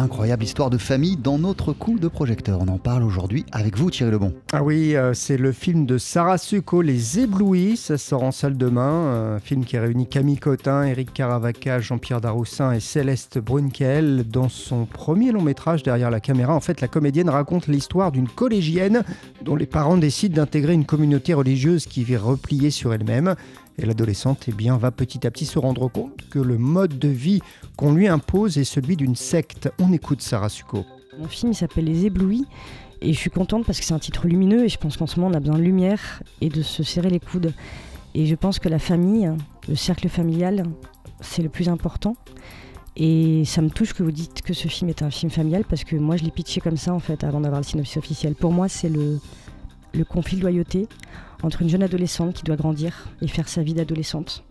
incroyable histoire de famille dans notre coup de projecteur. On en parle aujourd'hui avec vous Thierry Lebon. Ah oui, euh, c'est le film de Sarah Succo, Les Éblouis. Ça sort en salle demain. Un film qui réunit Camille Cotin, Eric Caravaca, Jean-Pierre Daroussin et Céleste Brunkel. Dans son premier long métrage derrière la caméra, en fait, la comédienne raconte l'histoire d'une collégienne dont les parents décident d'intégrer une communauté religieuse qui vit repliée sur elle-même. Et l'adolescente eh bien, va petit à petit se rendre compte que le mode de vie qu'on lui impose est celui d'une secte. On écoute Sarah Succo. Mon film s'appelle Les Éblouis et je suis contente parce que c'est un titre lumineux et je pense qu'en ce moment on a besoin de lumière et de se serrer les coudes. Et je pense que la famille, le cercle familial, c'est le plus important. Et ça me touche que vous dites que ce film est un film familial parce que moi je l'ai pitché comme ça en fait avant d'avoir le synopsis officiel. Pour moi c'est le, le conflit de loyauté entre une jeune adolescente qui doit grandir et faire sa vie d'adolescente.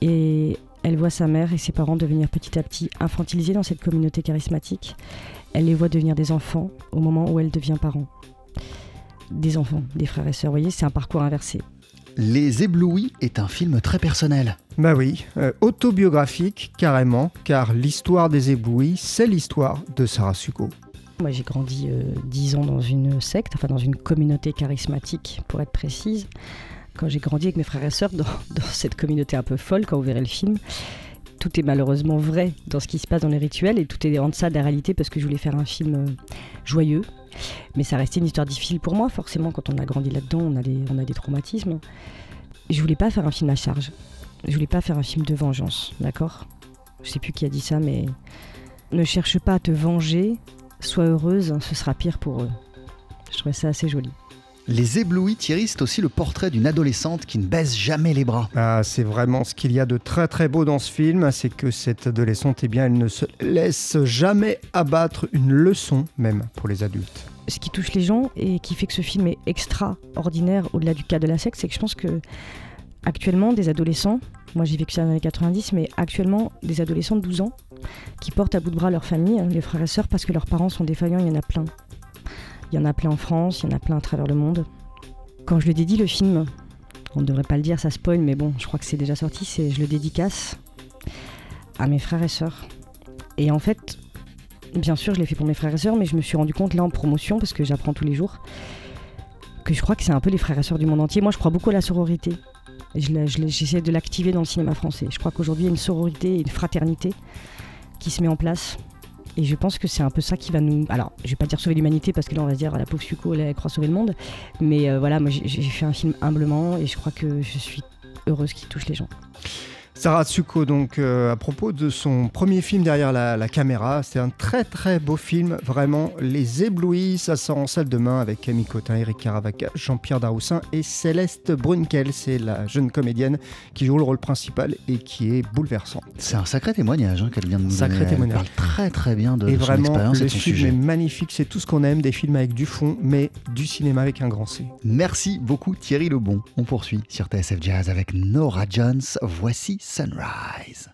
Et elle voit sa mère et ses parents devenir petit à petit infantilisés dans cette communauté charismatique. Elle les voit devenir des enfants au moment où elle devient parent. Des enfants, des frères et sœurs. Vous voyez, c'est un parcours inversé. Les Éblouis est un film très personnel. Bah oui, euh, autobiographique carrément, car l'histoire des Éblouis, c'est l'histoire de Sarah Succo. Moi, j'ai grandi euh, dix ans dans une secte, enfin dans une communauté charismatique, pour être précise. Quand j'ai grandi avec mes frères et sœurs dans, cette communauté un peu folle, quand vous verrez le film, tout est malheureusement vrai dans ce qui se passe dans les rituels et tout est en deçà de la réalité parce que je voulais faire un film euh, joyeux. Mais ça restait une histoire difficile pour moi, forcément, quand on a grandi là-dedans, on, a des, on a des traumatismes. Je voulais pas faire un film à charge. Je voulais pas faire un film de vengeance, d'accord? Je sais plus qui a dit ça, mais ne cherche pas à te venger Sois heureuse, ce sera pire pour eux. Je trouvais ça assez joli. Les éblouis, Thierry, c'est aussi le portrait d'une adolescente qui ne baisse jamais les bras. Ah, c'est vraiment ce qu'il y a de très très beau dans ce film, c'est que cette adolescente, eh bien, elle ne se laisse jamais abattre une leçon, même pour les adultes. Ce qui touche les gens et qui fait que ce film est extraordinaire au-delà du cas de la sexe, c'est que je pense que actuellement, des adolescents, moi j'ai vécu ça dans les années 90, mais actuellement, des adolescents de 12 ans qui portent à bout de bras leur famille, les frères et sœurs, parce que leurs parents sont défaillants, il y en a plein. Il y en a plein en France, il y en a plein à travers le monde. Quand je le dédie le film, on ne devrait pas le dire, ça spoil, mais bon, je crois que c'est déjà sorti, c'est je le dédicace à mes frères et sœurs. Et en fait, bien sûr, je l'ai fait pour mes frères et sœurs, mais je me suis rendu compte là en promotion, parce que j'apprends tous les jours, que je crois que c'est un peu les frères et sœurs du monde entier. Moi, je crois beaucoup à la sororité. J'essaie de l'activer dans le cinéma français. Je crois qu'aujourd'hui, il y a une sororité une fraternité qui se met en place. Et je pense que c'est un peu ça qui va nous. Alors, je vais pas dire sauver l'humanité parce que là, on va se dire, la pauvre Suko, elle, croit sauver le monde. Mais euh, voilà, moi, j'ai fait un film humblement et je crois que je suis heureuse qu'il touche les gens. Sarah Tsuko, donc, euh, à propos de son premier film derrière la, caméra, c'est un très très beau film, vraiment Les Éblouis. Ça sort en salle demain avec Camille Cotin, Eric Caravaca, Jean-Pierre Daroussin et Céleste Brunkel. C'est la jeune comédienne qui joue le rôle principal et qui est bouleversante. C'est un sacré témoignage hein, qu'elle vient de nous sacré donner. témoignage. Elle parle très très bien de, et son vraiment, expérience le et de son film sujet. est magnifique. C'est tout ce qu'on aime, des films avec du fond, mais du cinéma avec un grand C. Merci beaucoup Thierry Lebon. On poursuit sur TSF Jazz avec Nora Jones. Voici Sunrise.